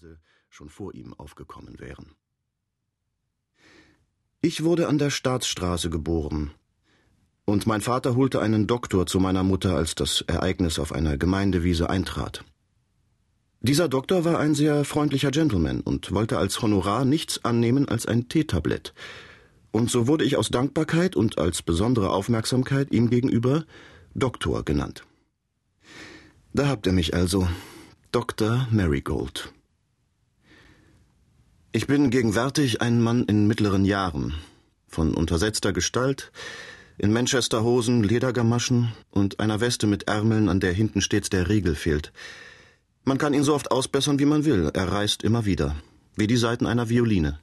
möglicherweise schon vor ihm aufgekommen wären. Ich wurde an der Staatsstraße geboren, und mein Vater holte einen Doktor zu meiner Mutter, als das Ereignis auf einer Gemeindewiese eintrat. Dieser Doktor war ein sehr freundlicher Gentleman und wollte als Honorar nichts annehmen als ein Teetablett. Und so wurde ich aus Dankbarkeit und als besondere Aufmerksamkeit ihm gegenüber Doktor genannt. Da habt ihr mich also, Dr. Marigold. Ich bin gegenwärtig ein Mann in mittleren Jahren, von untersetzter Gestalt, in Manchesterhosen, Ledergamaschen und einer Weste mit Ärmeln, an der hinten stets der Riegel fehlt. Man kann ihn so oft ausbessern, wie man will, er reißt immer wieder, wie die Saiten einer Violine.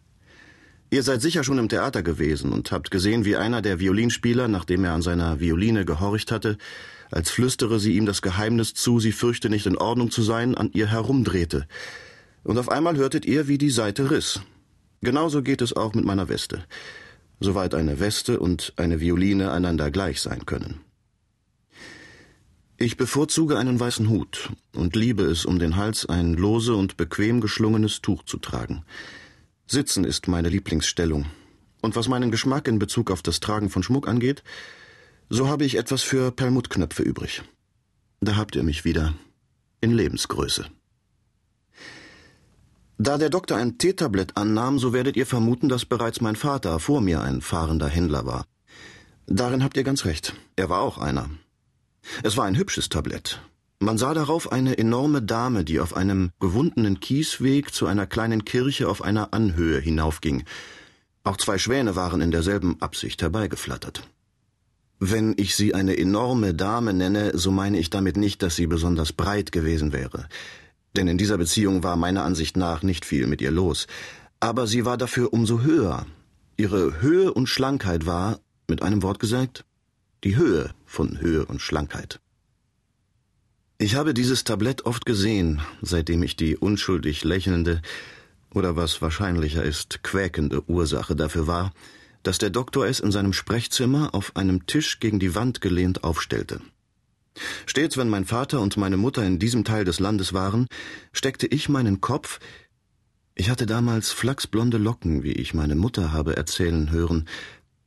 Ihr seid sicher schon im Theater gewesen und habt gesehen, wie einer der Violinspieler, nachdem er an seiner Violine gehorcht hatte, als flüstere sie ihm das Geheimnis zu, sie fürchte nicht in Ordnung zu sein, an ihr herumdrehte. Und auf einmal hörtet ihr, wie die Seite riss. Genauso geht es auch mit meiner Weste, soweit eine Weste und eine Violine einander gleich sein können. Ich bevorzuge einen weißen Hut und liebe es, um den Hals ein lose und bequem geschlungenes Tuch zu tragen. Sitzen ist meine Lieblingsstellung. Und was meinen Geschmack in Bezug auf das Tragen von Schmuck angeht, so habe ich etwas für Perlmuttknöpfe übrig. Da habt ihr mich wieder. In Lebensgröße. Da der Doktor ein Teetablett annahm, so werdet ihr vermuten, dass bereits mein Vater vor mir ein fahrender Händler war. Darin habt ihr ganz recht. Er war auch einer. Es war ein hübsches Tablett. Man sah darauf eine enorme Dame, die auf einem gewundenen Kiesweg zu einer kleinen Kirche auf einer Anhöhe hinaufging. Auch zwei Schwäne waren in derselben Absicht herbeigeflattert. Wenn ich sie eine enorme Dame nenne, so meine ich damit nicht, dass sie besonders breit gewesen wäre. Denn in dieser Beziehung war meiner Ansicht nach nicht viel mit ihr los. Aber sie war dafür umso höher. Ihre Höhe und Schlankheit war, mit einem Wort gesagt, die Höhe von Höhe und Schlankheit. Ich habe dieses Tablett oft gesehen, seitdem ich die unschuldig lächelnde oder was wahrscheinlicher ist, quäkende Ursache dafür war, dass der Doktor es in seinem Sprechzimmer auf einem Tisch gegen die Wand gelehnt aufstellte. Stets, wenn mein Vater und meine Mutter in diesem Teil des Landes waren, steckte ich meinen Kopf ich hatte damals flachsblonde Locken, wie ich meine Mutter habe erzählen hören,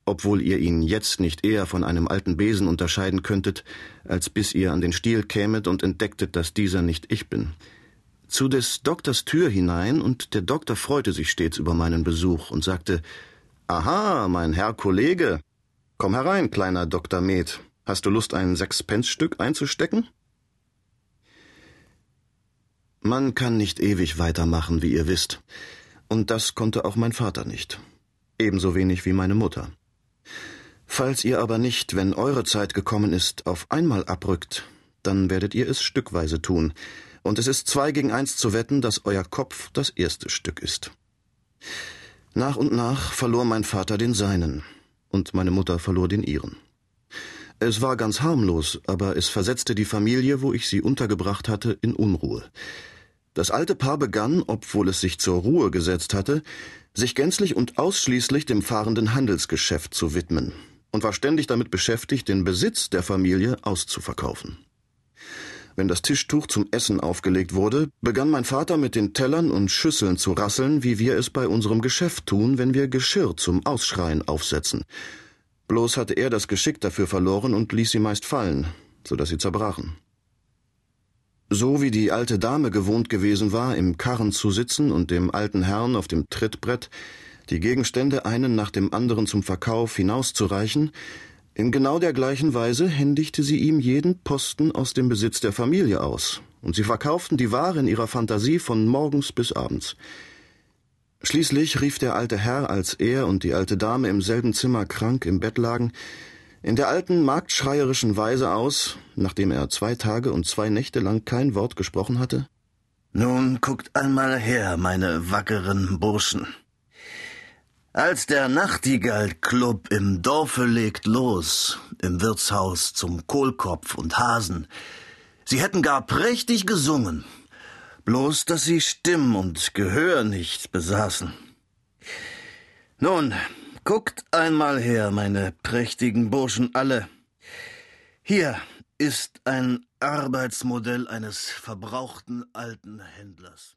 obwohl ihr ihn jetzt nicht eher von einem alten Besen unterscheiden könntet, als bis ihr an den Stiel kämet und entdecktet, dass dieser nicht ich bin. Zu des Doktors Tür hinein, und der Doktor freute sich stets über meinen Besuch und sagte Aha, mein Herr Kollege. Komm herein, kleiner Dr. Med. Hast du Lust, ein Sechspenzstück einzustecken? Man kann nicht ewig weitermachen, wie ihr wisst. Und das konnte auch mein Vater nicht. Ebenso wenig wie meine Mutter. Falls ihr aber nicht, wenn eure Zeit gekommen ist, auf einmal abrückt, dann werdet ihr es stückweise tun, und es ist zwei gegen eins zu wetten, dass euer Kopf das erste Stück ist. Nach und nach verlor mein Vater den seinen, und meine Mutter verlor den ihren. Es war ganz harmlos, aber es versetzte die Familie, wo ich sie untergebracht hatte, in Unruhe. Das alte Paar begann, obwohl es sich zur Ruhe gesetzt hatte, sich gänzlich und ausschließlich dem fahrenden Handelsgeschäft zu widmen und war ständig damit beschäftigt, den Besitz der Familie auszuverkaufen. Wenn das Tischtuch zum Essen aufgelegt wurde, begann mein Vater mit den Tellern und Schüsseln zu rasseln, wie wir es bei unserem Geschäft tun, wenn wir Geschirr zum Ausschreien aufsetzen. Bloß hatte er das Geschick dafür verloren und ließ sie meist fallen, so dass sie zerbrachen. So wie die alte Dame gewohnt gewesen war, im Karren zu sitzen und dem alten Herrn auf dem Trittbrett die Gegenstände einen nach dem anderen zum Verkauf hinauszureichen, in genau der gleichen Weise händigte sie ihm jeden Posten aus dem Besitz der Familie aus, und sie verkauften die Ware in ihrer Fantasie von morgens bis abends. Schließlich rief der alte Herr, als er und die alte Dame im selben Zimmer krank im Bett lagen, in der alten marktschreierischen Weise aus, nachdem er zwei Tage und zwei Nächte lang kein Wort gesprochen hatte. Nun guckt einmal her, meine wackeren Burschen. Als der Nachtigall-Club im Dorfe legt los, im Wirtshaus zum Kohlkopf und Hasen. Sie hätten gar prächtig gesungen, bloß dass sie Stimm und Gehör nicht besaßen. Nun, Guckt einmal her, meine prächtigen Burschen alle. Hier ist ein Arbeitsmodell eines verbrauchten alten Händlers.